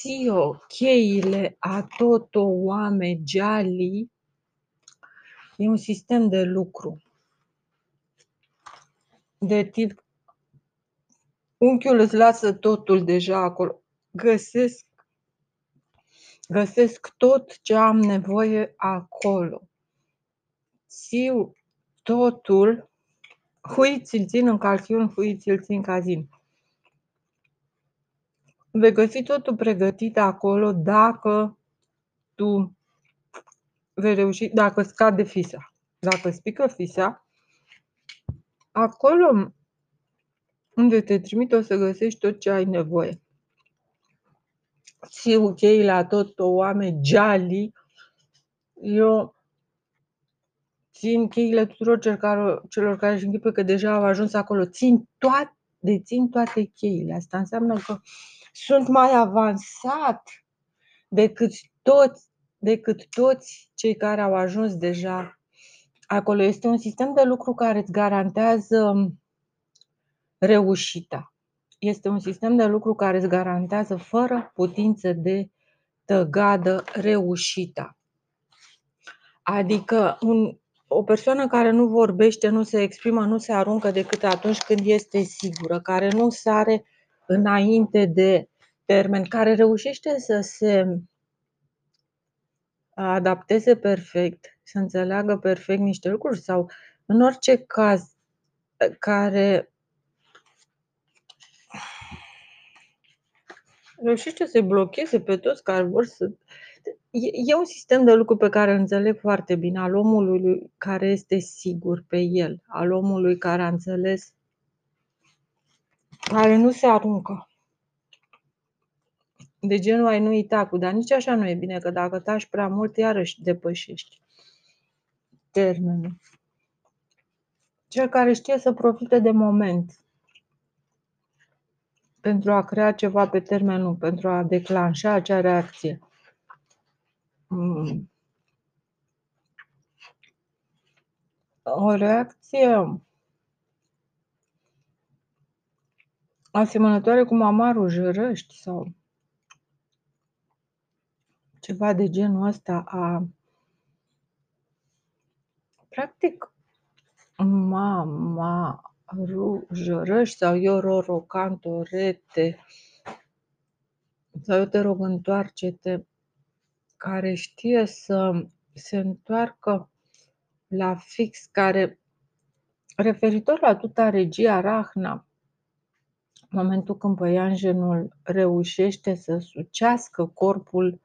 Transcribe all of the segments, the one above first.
țio cheile a toto oame geali e un sistem de lucru. De tip, unchiul îți lasă totul deja acolo. Găsesc, găsesc tot ce am nevoie acolo. Țiu totul, hui ți-l țin în calciun, hui ți-l țin cazin vei găsi totul pregătit acolo dacă tu vei reuși, dacă scade fisa. Dacă spică fisa, acolo unde te trimit o să găsești tot ce ai nevoie. Țiu chei la tot o oameni geali, eu țin cheile tuturor celor care, celor care își închipă că deja au ajuns acolo. Țin toate, dețin toate cheile. Asta înseamnă că sunt mai avansat decât toți, decât toți cei care au ajuns deja acolo. Este un sistem de lucru care îți garantează reușita. Este un sistem de lucru care îți garantează fără putință de tăgadă reușita. Adică un, o persoană care nu vorbește, nu se exprimă, nu se aruncă decât atunci când este sigură, care nu sare înainte de termen, care reușește să se adapteze perfect, să înțeleagă perfect niște lucruri sau, în orice caz, care reușește să-i blocheze pe toți care vor să. E, un sistem de lucru pe care îl înțeleg foarte bine, al omului care este sigur pe el, al omului care a înțeles, care nu se aruncă. De genul ai nu uita cu, dar nici așa nu e bine, că dacă tași prea mult, iarăși depășești termenul. Cel care știe să profite de moment pentru a crea ceva pe termen lung, pentru a declanșa acea reacție. Mm. O reacție asemănătoare cu mamarul jărăști sau ceva de genul ăsta a practic mama rujărăși sau eu roro cantorete sau eu te rog întoarce-te care știe să se întoarcă la fix, care referitor la tuta regia Rahna, momentul când păianjenul reușește să sucească corpul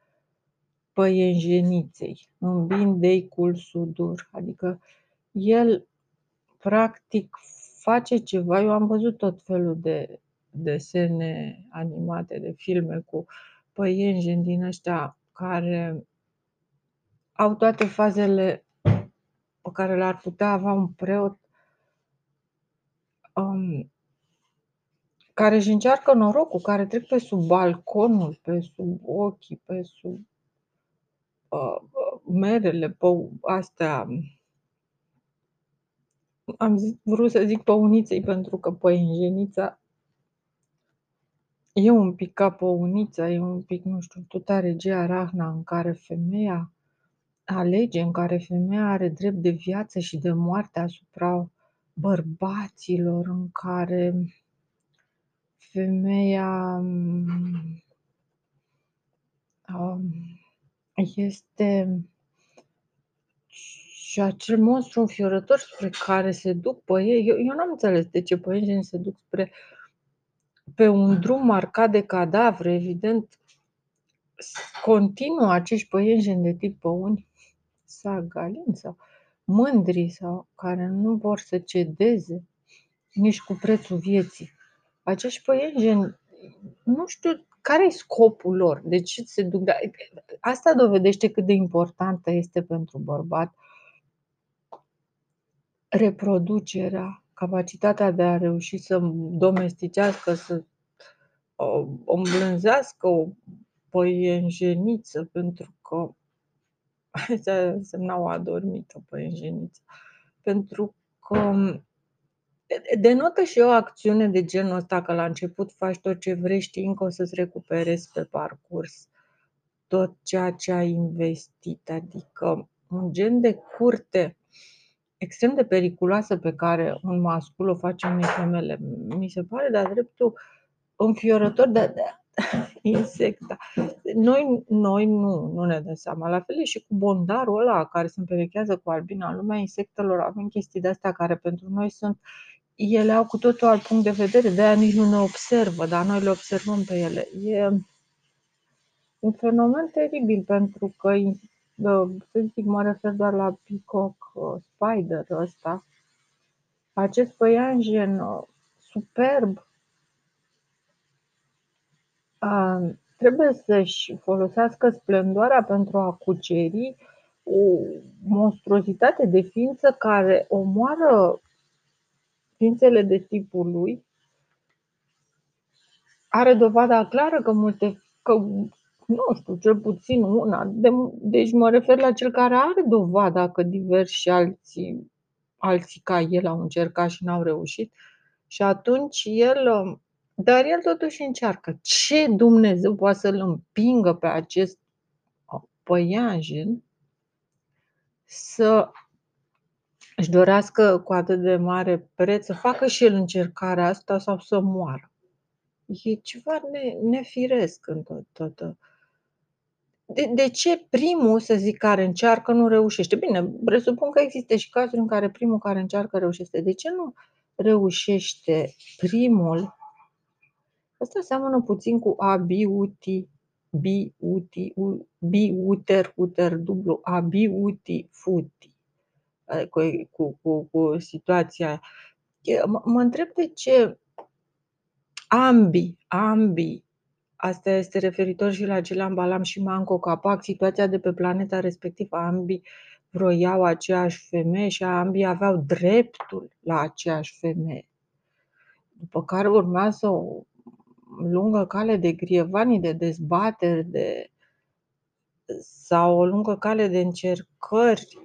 păienjeniței, în bindeicul sudur. Adică el practic face ceva. Eu am văzut tot felul de desene animate, de filme cu păienjeni din ăștia care au toate fazele pe care le-ar putea avea un preot um, care își încearcă norocul, care trec pe sub balconul, pe sub ochii, pe sub merele, pe astea, am zis, vrut să zic păuniței, pentru că păinjenița e un pic ca păunița, e un pic, nu știu, tuta regia Rahna în care femeia alege, în care femeia are drept de viață și de moarte asupra bărbaților, în care femeia um, este și acel monstru înfiorător spre care se duc pe ei. Eu, eu n-am înțeles de ce păienjeni se duc spre pe un drum marcat de cadavre, evident, continuă acești păienjeni de tip păuni sagalini sau mândri sau care nu vor să cedeze nici cu prețul vieții. Acești păienjeni, nu știu care e scopul lor? De ce se duc? Asta dovedește cât de importantă este pentru bărbat reproducerea, capacitatea de a reuși să domesticească, să o îmblânzească o păienjeniță, pentru că asta însemna o adormită păienjeniță, pentru că denotă și o acțiune de genul ăsta, că la început faci tot ce vrei știind că o să-ți recuperezi pe parcurs tot ceea ce ai investit. Adică un gen de curte extrem de periculoasă pe care un mascul o face în femele. Mi se pare de-a dreptul înfiorător de, de insecta. Noi, noi nu, nu ne dăm seama. La fel e și cu bondarul ăla care se împerechează cu albina. În lumea insectelor avem chestii de astea care pentru noi sunt ele au cu totul alt punct de vedere, de aia nici nu ne observă, dar noi le observăm pe ele. E un fenomen teribil pentru că, să zic, mă refer doar la peacock uh, spider ăsta, acest păianjen uh, superb trebuie să-și folosească splendoarea pentru a cuceri o monstruozitate de ființă care omoară ființele de tipul lui, are dovada clară că multe, că nu știu, cel puțin una, de, deci mă refer la cel care are dovada că diversi alții, alții ca el au încercat și n-au reușit și atunci el dar el totuși încearcă. Ce Dumnezeu poate să-l împingă pe acest păianjen să își dorească cu atât de mare preț să facă și el încercarea asta sau să moară. E ceva ne, nefiresc în tot. tot. De, de ce primul, să zic, care încearcă nu reușește? Bine, presupun că există și cazuri în care primul care încearcă reușește. De ce nu reușește primul Asta seamănă puțin cu a, b, u, t, b, u, t, u, b, uter, uter, dublu, a, b, u, t, futi. Cu, cu, cu, cu situația mă, mă întreb de ce ambii, ambii, asta este referitor și la ce Balam și Manco Capac, situația de pe planeta respectivă, ambii vroiau aceeași femeie și ambii aveau dreptul la aceeași femeie. După care urmează o lungă cale de grievani, de dezbateri, de, sau o lungă cale de încercări.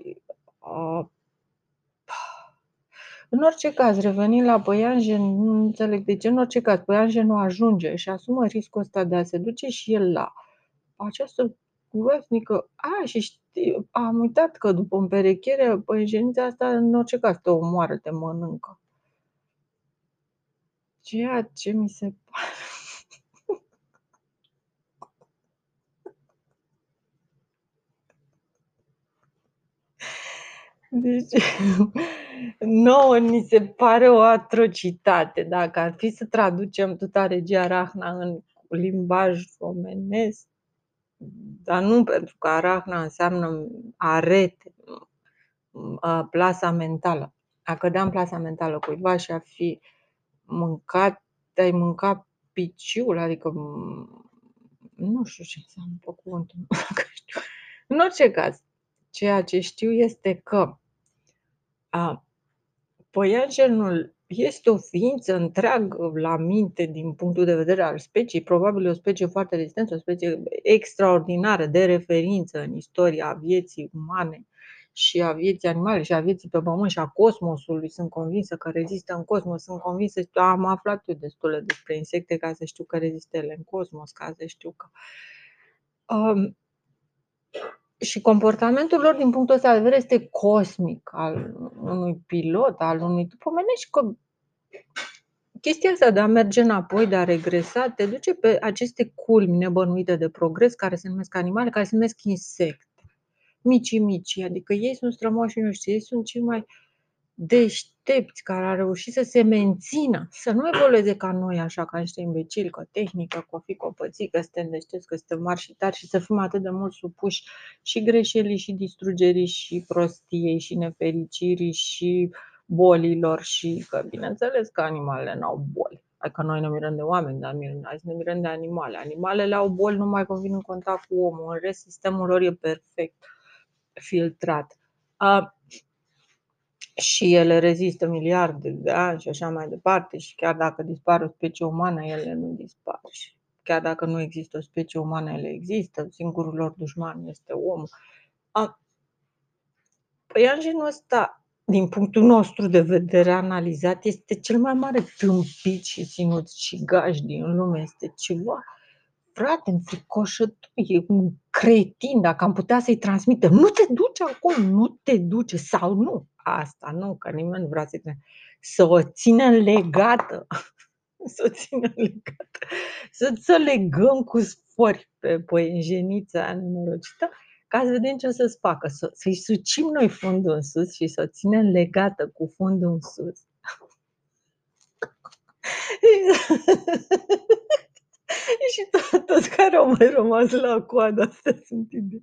În orice caz, revenind la Păianjen, nu înțeleg de ce, în orice caz, Păianjen nu ajunge și asumă riscul ăsta de a se duce și el la această groaznică. A, și știu, am uitat că după împerechere, păianjenița asta, în orice caz, te omoară, te mănâncă. Ceea ce mi se pare Deci, nouă ni se pare o atrocitate. Dacă ar fi să traducem tuta regia Rahna în limbaj romenesc, dar nu pentru că Arahna înseamnă arete, plasa mentală. A cădea în plasa mentală cuiva și a fi mâncat, ai mâncat piciul, adică nu știu ce înseamnă pe cuvântul, În orice caz, Ceea ce știu este că a, păianjenul este o ființă întreagă la minte din punctul de vedere al speciei, probabil o specie foarte rezistentă, o specie extraordinară de referință în istoria vieții umane și a vieții animale și a vieții pe pământ și a cosmosului. Sunt convinsă că rezistă în cosmos, sunt convinsă, am aflat eu destule despre insecte ca să știu că rezistă ele în cosmos, ca să știu că... Um, și comportamentul lor din punctul ăsta de vedere este cosmic al unui pilot, al unui... Tu pomenești că chestia asta de a merge înapoi, de a regresa, te duce pe aceste culmi nebănuite de progres care se numesc animale, care se numesc insecte. Mici, mici, adică ei sunt strămoșii noștri, ei sunt cei mai uh, deștepți care au reușit să se mențină, să nu evolueze ca noi, așa, ca niște imbecili, că tehnică, că o fi copății, că suntem deștepți, că suntem mari și tari și să fim atât de mult supuși și greșelii și distrugerii și prostiei și nefericirii și bolilor și că, bineînțeles, că animalele n-au boli. Adică noi ne mirăm de oameni, dar hai să ne mirăm de animale. Animalele au boli numai când vin în contact cu omul. În rest, sistemul lor e perfect filtrat. Uh, și ele rezistă miliarde de ani și așa mai departe și chiar dacă dispare o specie umană, ele nu dispar și chiar dacă nu există o specie umană, ele există, singurul lor dușman este omul. Păi în genul ăsta din punctul nostru de vedere analizat, este cel mai mare tâmpit și sinucigaș din lume. Este ceva frate, înfricoșător, e un cretin, dacă am putea să-i transmită, nu te duci acolo, nu te duce, sau nu, asta nu, că nimeni nu vrea să să o țină legată, să o țină legată, să, să legăm cu sfori pe păienjenița aia nenorocită, ca să vedem ce o să-ți facă, să, să-i sucim noi fundul în sus și să o ținem legată cu fundul în sus. și to- toți care au mai rămas la coadă, astea sunt idei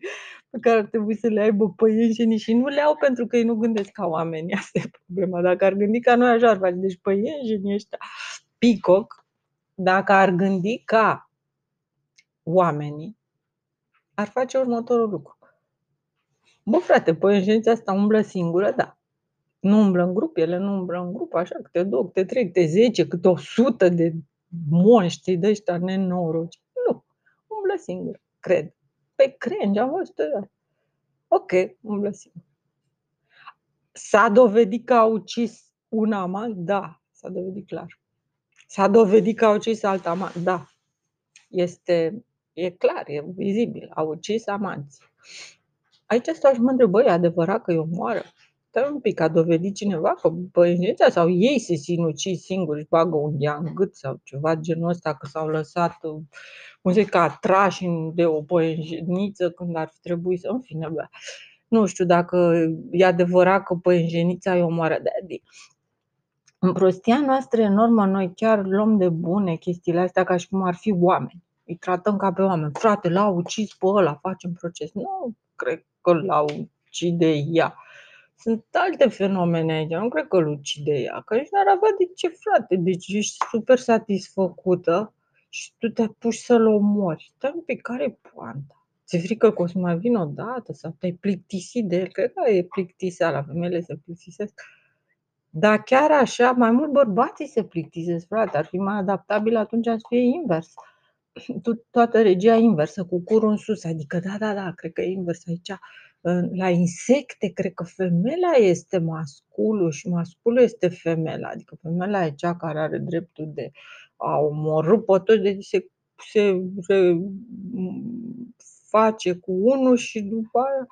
pe care ar trebui să le aibă păienjenii și nu le au pentru că ei nu gândesc ca oameni. Asta e problema. Dacă ar gândi ca noi, așa ar face. Deci păienjenii ăștia, picoc, dacă ar gândi ca oamenii, ar face următorul lucru. Bă, frate, păienjenița asta umblă singură, da. Nu umblă în grup, ele nu umblă în grup, așa, câte două, câte trei, câte zece, câte o sută de monștri de ăștia nenoroci. Nu, umblă singur, cred. Pe crengi am văzut Ok, umblă singur. S-a dovedit că a ucis un amant? Da, s-a dovedit clar. S-a dovedit că a ucis alt amant? Da. Este, e clar, e vizibil. A ucis amanți. Aici stau și mă întreb, băi, e adevărat că e o moară? Stai un pic, a dovedit cineva că părinții sau ei se sinuci singuri, își bagă un în gât sau ceva genul ăsta, că s-au lăsat, cum zic, atrași de o păienjeniță când ar fi trebuit să, în fine, bă. nu știu dacă e adevărat că păienjenița e o moară de adi. În prostia noastră enormă, noi chiar luăm de bune chestiile astea ca și cum ar fi oameni. Îi tratăm ca pe oameni. Frate, l-au ucis pe ăla, facem proces. Nu cred că l-au ucide ea sunt alte fenomene aici, nu cred că îl ucide ea, că nici n-ar avea de ce, frate, deci ești super satisfăcută și tu te apuci să-l omori. Stai un pic, care e poanta? Ți-e frică că o să mai vină o dată sau te-ai plictisit de el? Cred că e la femeile se plictisesc. Dar chiar așa, mai mult bărbații se plictisesc, frate, ar fi mai adaptabil atunci să fie invers. Toată regia inversă, cu curul în sus, adică da, da, da, cred că e invers aici la insecte, cred că femela este masculul și masculul este femela. Adică femela e cea care are dreptul de a omorâ pe toți, deci se, se, se face cu unul și după aia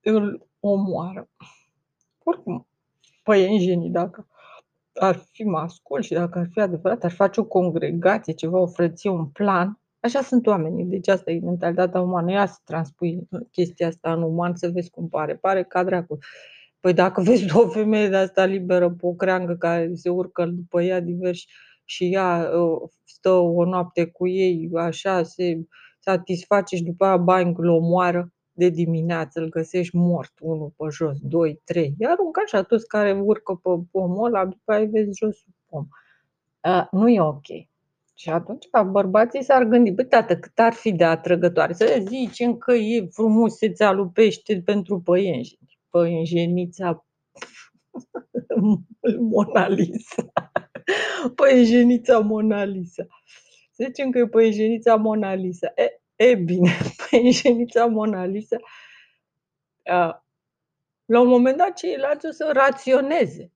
îl omoară. Oricum, păienjenii, dacă ar fi mascul și dacă ar fi adevărat, ar face o congregație, ceva, o frăție, un plan, Așa sunt oamenii, deci asta e mentalitatea umană. Ia să transpui chestia asta în uman să vezi cum pare. Pare ca dracu. Păi dacă vezi o femeie de asta liberă pe o creangă care se urcă după ea diversi și ea ă, stă o noapte cu ei, așa se satisface și după aia bani îl omoară de dimineață, îl găsești mort, unul pe jos, doi, trei. Iar aruncă așa toți care urcă pe pomul ăla, după aia vezi jos sub pom. nu e ok. Și atunci bărbații s-ar gândi, băi tată, cât ar fi de atrăgătoare. Să zicem că e frumusețea lui pește pentru păienjeni. Păienjenița Mona Lisa. Păienjenița Mona Lisa. Să zicem că e păienjenița Mona Lisa. E, e bine, păienjenița Mona Lisa la un moment dat ceilalți o să raționeze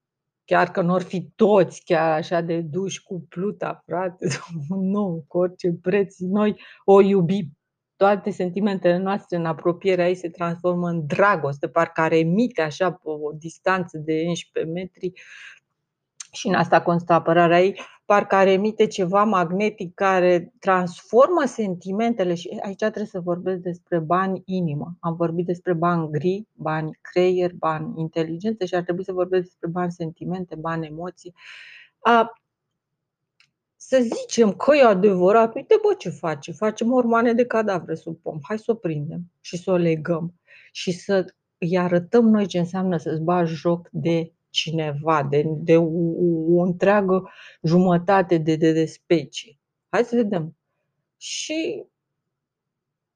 chiar că nu ar fi toți chiar așa de duși cu pluta, frate, nu, cu orice preț, noi o iubim. Toate sentimentele noastre în apropierea ei se transformă în dragoste, parcă ar emite așa pe o distanță de 11 metri și în asta constă apărarea ei, parcă ar emite ceva magnetic care transformă sentimentele și aici trebuie să vorbesc despre bani inimă. Am vorbit despre bani gri, bani creier, bani inteligență și ar trebui să vorbesc despre bani sentimente, bani emoții. A, să zicem că e adevărat, uite bă ce face, facem ormane de cadavre sub pom, hai să o prindem și să o legăm și să îi arătăm noi ce înseamnă să-ți bagi joc de cineva, de, de o, o întreagă jumătate de, de, de specii. Hai să vedem. Și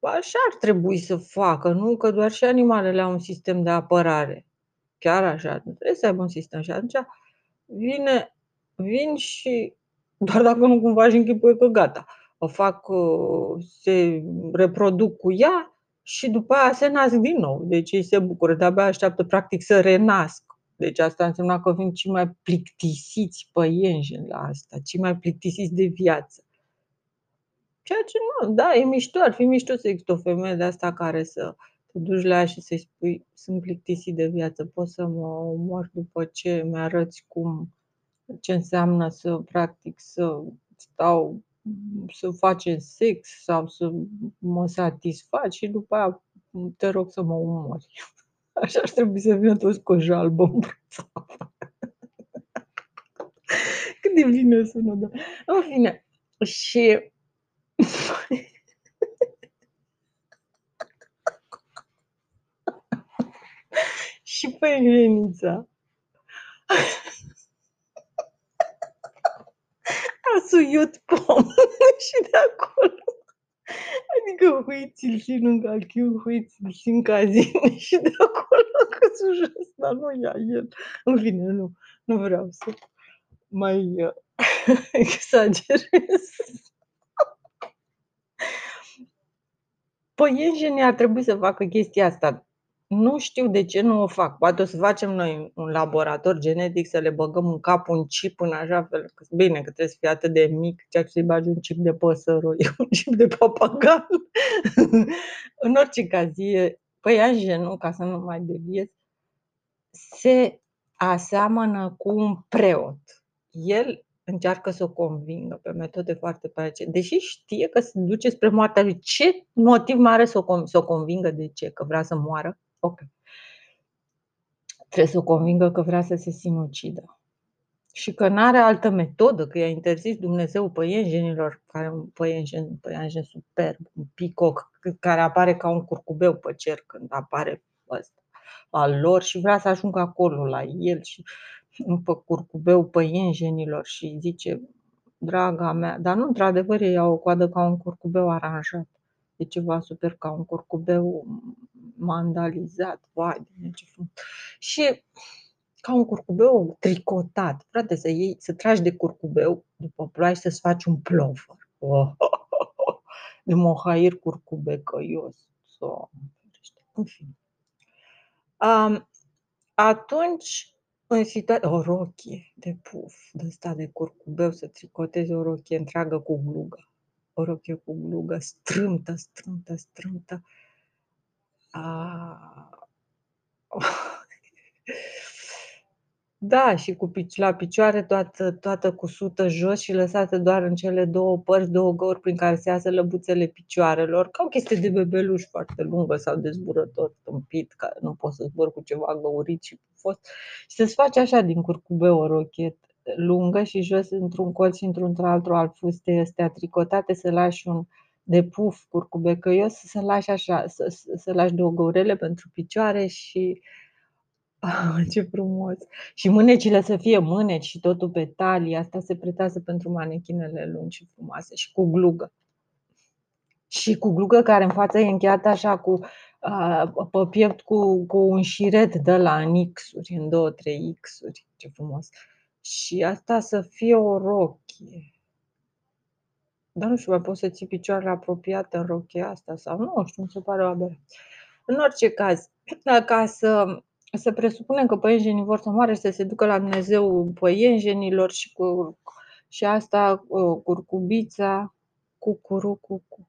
așa ar trebui să facă, nu? Că doar și animalele au un sistem de apărare. Chiar așa, trebuie să aibă un sistem. Și atunci vine, vin și doar dacă nu cumva și închipuie că gata. O fac, se reproduc cu ea și după aia se nasc din nou. Deci ei se bucură, de-abia așteaptă practic să renasc Deci asta însemna că fim cei mai plictisiți păienjeni la asta, cei mai plictisiți de viață. Ceea ce nu, da, e mișto, ar fi mișto să există o femeie de asta care să te duci la ea și să-i spui sunt plictisit de viață, poți să mă omor după ce mi-arăți cum, ce înseamnă să practic să stau să facem sex sau să mă satisfaci și după aia te rog să mă umori. Așa ar trebui să vină toți cu o jalbă în Cât de bine sună, da. În fine, și și pe Elenița a suiut pom și de acolo Adică huiți-l și în calchiu, huiți-l și în cazine și de acolo căzut jos, dar nu ia el. În fine, nu, nu vreau să mai uh, exagerez. Păienjenii ar trebui să facă chestia asta. Nu știu de ce nu o fac. Poate o să facem noi un laborator genetic să le băgăm în cap un chip în așa fel. Că, bine, că trebuie să fie atât de mic, ceea ce să-i bagi un chip de păsăroi, un chip de papagal. în orice caz, e păianjenul, ca să nu mai deviez, se aseamănă cu un preot. El încearcă să o convingă pe metode foarte parece. Deși știe că se duce spre moartea lui, ce motiv mai are să o, să o convingă de ce? Că vrea să moară? Ok. Trebuie să o convingă că vrea să se sinucidă. Și că nu are altă metodă, că i-a interzis Dumnezeu păienjenilor, care un păienjen, păienjen superb, un picoc, care apare ca un curcubeu pe cer când apare ăsta al lor și vrea să ajungă acolo la el și pe curcubeu păienjenilor și zice, draga mea, dar nu, într-adevăr, ei au o coadă ca un curcubeu aranjat. E ceva super ca un curcubeu mandalizat, vai, de ce frumos. Și ca un curcubeu tricotat. Frate, să iei, să tragi de curcubeu după ploaie și să-ți faci un plover. Oh, oh, oh, oh. De mohair curcubecăios. So, în fine. Um, atunci în situație, o rochie de puf, de asta de curcubeu, să tricotezi o rochie întreagă cu glugă. O rochie cu glugă, strâmtă, strâmtă, strâmtă. A... Da, și cu la picioare toată, toată cusută jos și lăsată doar în cele două părți, două găuri prin care se iasă lăbuțele picioarelor, ca o chestie de bebeluș foarte lungă sau de zburător tâmpit, că nu poți să zbor cu ceva găurit și fost. Și să-ți faci așa din curcubeu o rochet lungă și jos într-un colț și într-un altul al fustei astea tricotate, să lași un de puf curcubecăios, să lași așa, să, să lași două găurele pentru picioare și Ah, ce frumos! Și mânecile să fie mâneci și totul pe talie. Asta se pretează pentru manechinele lungi și frumoase și cu glugă. Și cu glugă care în față e încheiată așa cu pe piept cu, cu un șiret de la în X-uri, în două, trei X-uri. Ce frumos! Și asta să fie o rochie. Dar nu știu, mai poți să ții picioarele apropiate în rochia asta sau nu știu, mi se pare o aberrație. În orice caz, ca să să presupunem că păienjenii vor să moară și să se ducă la Dumnezeu păienjenilor și, cu, și asta curcubița, cucuru, cucu.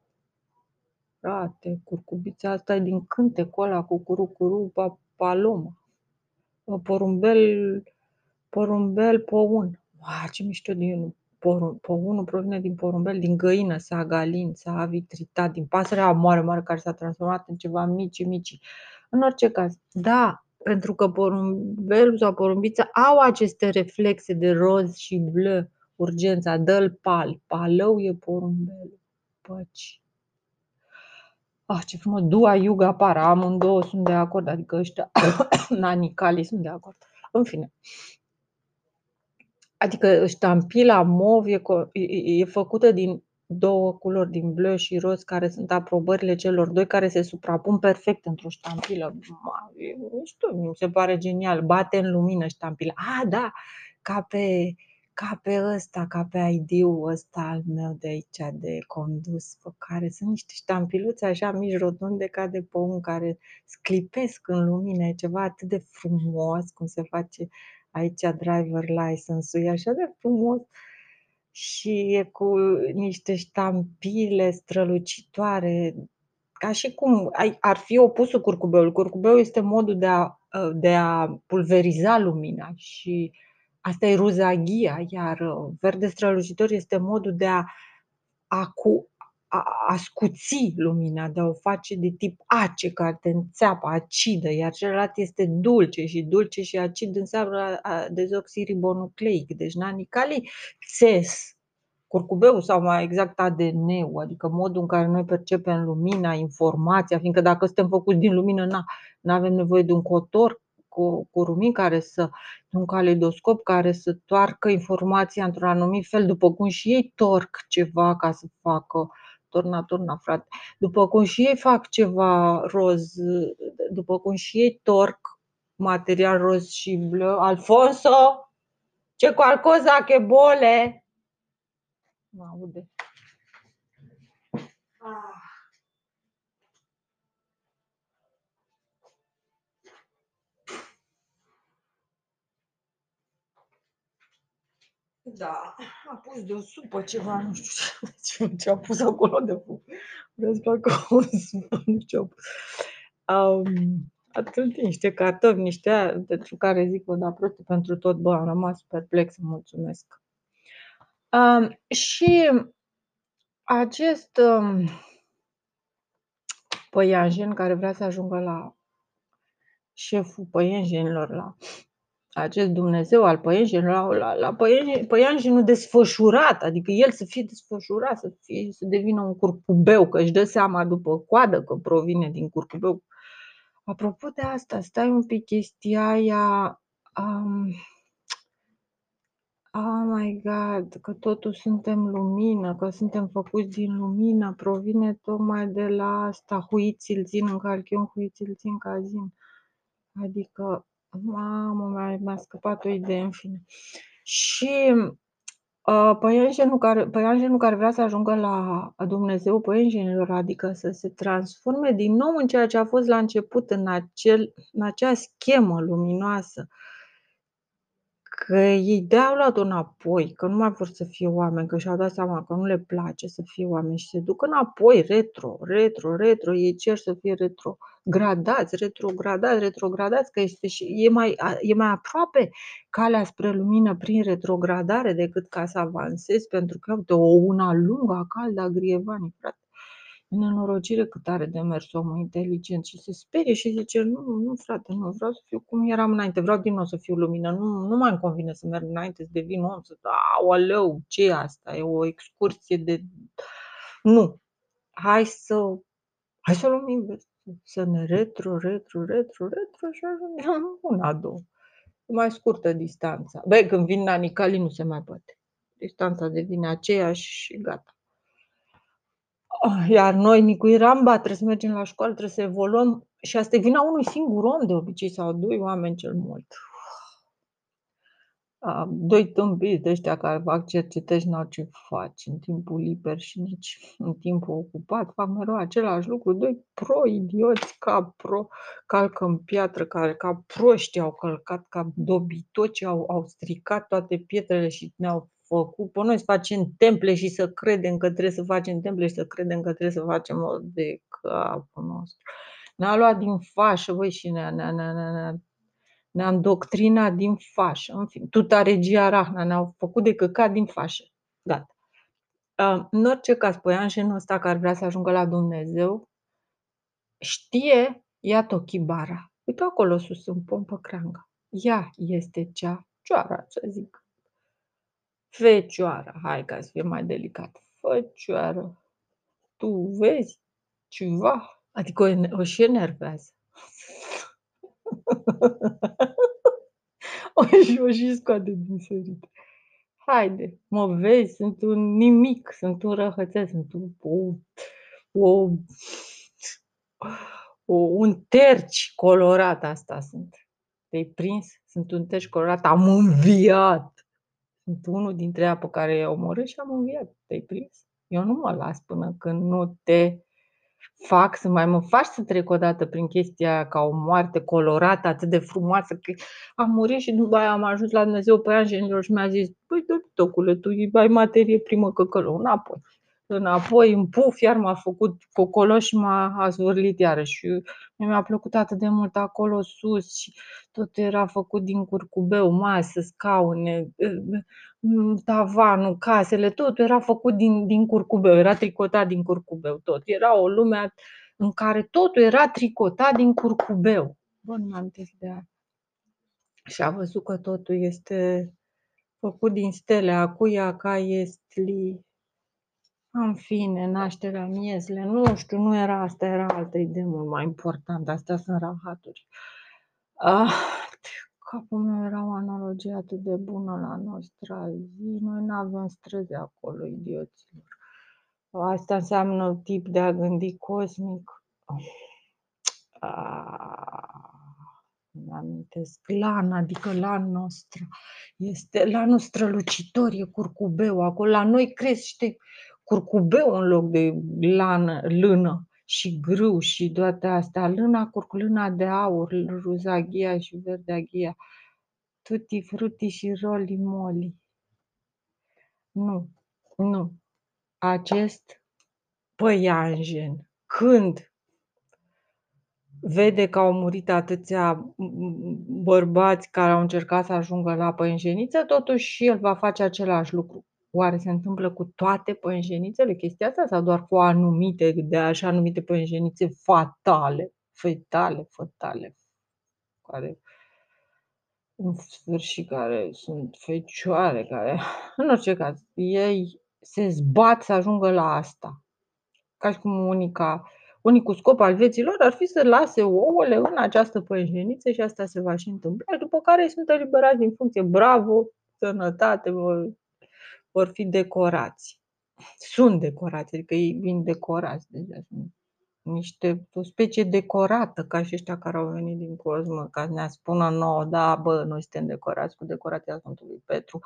Frate, curcubița asta e din cântecul ăla, cucuru, curu, paloma. Porumbel, porumbel, poun. Wow, ce mișto din pounul provine din porumbel, din găină, sagalin, s-a vitritat, din pasărea moare mare care s-a transformat în ceva mici, mici. În orice caz, da, pentru că porumbelul sau porumbița au aceste reflexe de roz și bleu, urgența, dă-l pal, palău e porumbelul, păci. Ah, ce frumos, Dua, Yuga, Para, amândouă sunt de acord, adică ăștia, nanicali sunt de acord. În fine. Adică ștampila mov e, e făcută din două culori din bleu și roz care sunt aprobările celor doi care se suprapun perfect într-o ștampilă. Nu știu, mi se pare genial. Bate în lumină ștampila. Ah, da, ca pe, ca pe ăsta, ca pe ID-ul ăsta al meu de aici, de condus, pe care sunt niște ștampiluțe așa mici rotunde ca de păun, care sclipesc în lumină, e ceva atât de frumos cum se face aici driver license-ul, e așa de frumos și e cu niște ștampile strălucitoare, ca și cum ai, ar fi opusul curcubeului. Curcubeul este modul de a, de a pulveriza lumina și asta e ruzaghia, iar verde strălucitor este modul de a, a, cu, a, a scuți lumina, de a o face de tip ace, care te înțeapă, acidă, iar celălalt este dulce și dulce și acid înseamnă dezoxiribonucleic, deci nanicali țes, curcubeul sau mai exact ADN-ul, adică modul în care noi percepem lumina, informația, fiindcă dacă suntem făcuți din lumină, nu avem nevoie de un cotor cu, cu rumin care să, un caleidoscop care să toarcă informația într-un anumit fel, după cum și ei torc ceva ca să facă torna, torna, frate. După cum și ei fac ceva roz, după cum și ei torc material roz și bleu. Alfonso, ce qualcosa che bole? Mă aude. Ah. Da, a pus de o supă ceva, nu știu ce, ce a pus acolo de foc. Vreau să fac o supă, nu știu ce a pus. Um, atunci niște cartofi, niște pentru care zic, vă da proste pentru tot, bă, am rămas perplex, mulțumesc. Um, și acest um, păianjen care vrea să ajungă la șeful păianjenilor, la acest Dumnezeu al păianjenilor, la, la păianjenul desfășurat, adică el să fie desfășurat, să, fie, să devină un curcubeu, că își dă seama după coadă că provine din curcubeu. Apropo de asta, stai un pic chestia aia, um, Oh my God, că totul suntem lumină, că suntem făcuți din lumină, provine tocmai de la asta, huiți-l țin în calchion, huiți-l țin cazin. Adică, mamă, mi-a, mi-a scăpat o idee, în fine. Și uh, păianjenul care, păianjenul care vrea să ajungă la Dumnezeu păianjenilor, adică să se transforme din nou în ceea ce a fost la început, în, acel, în acea schemă luminoasă, că ei de-au luat-o înapoi, că nu mai vor să fie oameni, că și-au dat seama că nu le place să fie oameni și se duc înapoi, retro, retro, retro, ei cer să fie retrogradați, retrogradați, retrogradați, că este și, e, mai, e mai aproape calea spre lumină prin retrogradare decât ca să avansezi, pentru că, uite, o una lungă, caldă, a grievanii, frate nenorocire cât are de mers omul inteligent și se sperie și zice, nu, nu frate, nu, vreau să fiu cum eram înainte, vreau din nou să fiu lumină, nu, nu mai îmi convine să merg înainte, să devin om, să, aoleu, ce e asta, e o excursie de... Nu, hai să, hai să luăm invers, să ne retro, retro, retro, retro și ajungem una, două. E mai scurtă distanța. Băi, când vin nanicalii nu se mai poate. Distanța devine aceeași și gata. Ah, iar noi, Nicu Ramba, trebuie să mergem la școală, trebuie să evoluăm și asta e vina unui singur om de obicei sau doi oameni cel mult. Doi tâmpiți de ăștia care fac cercetări și n-au ce faci în timpul liber și nici în timpul ocupat, fac mereu același lucru. Doi pro-idioți ca pro, calcă în piatră, care ca proști au călcat, ca dobitoci au, au stricat toate pietrele și ne-au făcut pe noi să facem temple și să credem că trebuie să facem temple și să credem că trebuie să facem o de capul nostru. Ne-a luat din fașă, băi, și ne-a, ne-a, ne-a, ne-a, ne-a îndoctrinat din fașă. În fin, tuta regia Rahna ne-au făcut de căcat din fașă. Gata. În orice caz, păianjenul ăsta care vrea să ajungă la Dumnezeu, știe, ia Tokibara. Uite acolo sus, în pompă creanga. Ea este cea cioara, să zic. Fecioară, hai ca să fie mai delicat. Fecioară, tu vezi ceva? Adică o, o și enervează. o și, o și scoate din sărite. Haide, mă vezi, sunt un nimic, sunt un răhățel, sunt un, o, o, o, un terci colorat asta sunt. Te-ai prins? Sunt un terci colorat, am înviat Sunt unul dintre ea pe care i-ai omorât și am înviat. Te-ai prins? Eu nu mă las până când nu te fac să mai mă faci să trec o dată prin chestia aia ca o moarte colorată, atât de frumoasă, că am murit și după aia am ajuns la Dumnezeu pe angelilor și mi-a zis, păi, tocule, tu ai materie primă căcălă, înapoi înapoi în puf, iar m-a făcut cocolo și m-a zvârlit iarăși. Și mi-a plăcut atât de mult acolo sus și tot era făcut din curcubeu, masă, scaune, tavanul, casele, totul era făcut din, din curcubeu, era tricotat din curcubeu tot. Era o lume în care totul era tricotat din curcubeu. Bă, nu am de aia. Și a văzut că totul este făcut din stele, acuia ca este în fine, nașterea miezle, nu știu, nu era asta, era altă idee mult mai importantă. Astea sunt rahaturi. Ah, capul meu era o analogie atât de bună la noastră zi. Noi nu avem străzi acolo, idioților. Asta înseamnă tip de a gândi cosmic. Ah, îmi amintesc, lan, adică lan noastră. Este lanul strălucitor, e curcubeu. Acolo la noi crește curcubeu în loc de lană, lână și grâu și toate astea. Lâna, curculâna de aur, ruzaghia și verdeaghia, tutti frutti și roli moli. Nu, nu. Acest păianjen, când vede că au murit atâția bărbați care au încercat să ajungă la păianjeniță, totuși și el va face același lucru. Oare se întâmplă cu toate păinjenițele chestia asta sau doar cu anumite, de așa numite păinjenițe fatale, fetale, fatale, care în sfârșit care sunt fecioare, care, în orice caz, ei se zbat să ajungă la asta. Ca și cum unica, unicul scop al vieților ar fi să lase ouăle în această păinjeniță și asta se va și întâmpla, după care ei sunt eliberați din funcție. Bravo, sănătate, vor fi decorați. Sunt decorați, adică ei vin decorați deja. Sunt niște, o specie decorată, ca și ăștia care au venit din cosmă, ca să ne spună nouă, da, bă, noi suntem decorați cu decorația Sfântului Petru.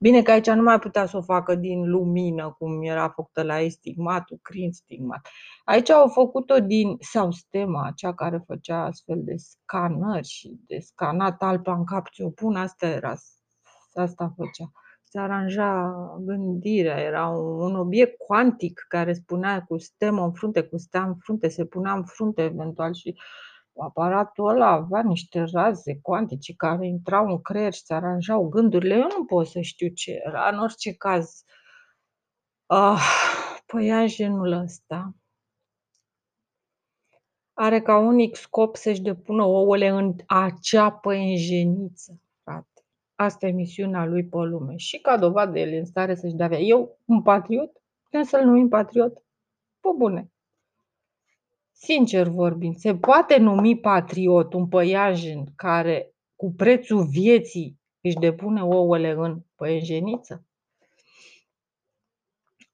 Bine că aici nu mai putea să o facă din lumină, cum era făcută la ei stigmatul, crin stigmat. Aici au făcut-o din, sau stema, cea care făcea astfel de scanări și de scanat alba în cap, ți-o pun, asta era, asta făcea se aranja gândirea, era un obiect cuantic care spunea cu stemă în frunte, cu stea în frunte, se punea în frunte eventual și aparatul ăla avea niște raze cuantice care intrau în creier și se aranjau gândurile. Eu nu pot să știu ce era, în orice caz. Ah, păianjenul ăsta are ca unic scop să-și depună ouăle în acea păianjeniță. Asta e misiunea lui pe lume. Și ca dovadă el e în stare să-și dea Eu, un patriot, putem să-l numim patriot? Pe bune. Sincer vorbind, se poate numi patriot un păianjen care cu prețul vieții își depune ouăle în păianjeniță?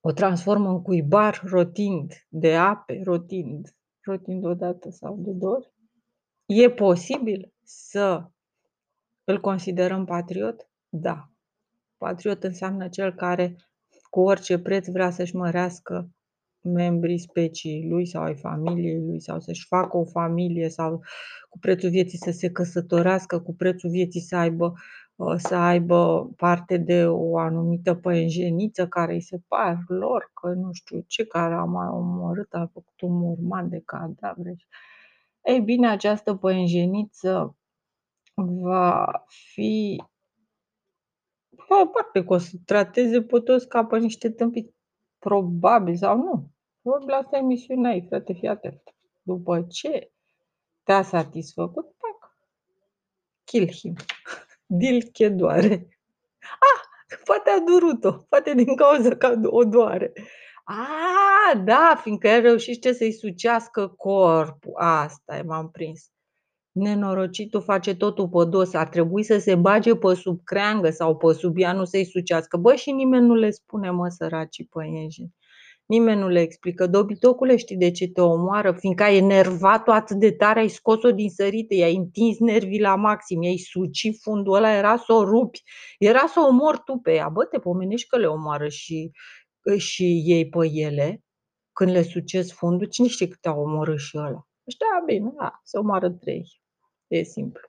O transformă în cuibar rotind de ape, rotind, rotind odată sau de două ori? E posibil să îl considerăm patriot? Da. Patriot înseamnă cel care cu orice preț vrea să-și mărească membrii speciei lui sau ai familiei lui sau să-și facă o familie sau cu prețul vieții să se căsătorească, cu prețul vieții să aibă, uh, să aibă parte de o anumită păienjeniță care îi se par lor că nu știu ce, care a mai omorât, a făcut un morman de cadavre. Ei bine, această păienjeniță va fi bă, poate că o să trateze pe toți ca pe niște tâmpiți. Probabil sau nu. Probabil asta e misiunea ei, frate, fii atent. După ce te-a satisfăcut, pac, kill him. Dil che doare. Ah, poate a durut-o, poate din cauza că o doare. Ah, da, fiindcă el reușește să-i sucească corpul. Asta m-am prins nenorocitul face totul pe dos, ar trebui să se bage pe sub creangă sau pe sub ea, nu să-i sucească. Bă, și nimeni nu le spune, mă, săracii păienjeni. Nimeni nu le explică. Dobitocule, știi de ce te omoară? Fiindcă ai enervat-o atât de tare, ai scos-o din sărite, i-ai întins nervii la maxim, i-ai suci fundul ăla, era să o rupi, era să o omori tu pe ea. Bă, te pomenești că le omoară și, și ei pe ele, când le sucesc fundul, cine știe câte au omorât și ăla. Ăștia, bine, da, se omoară trei. E simplu.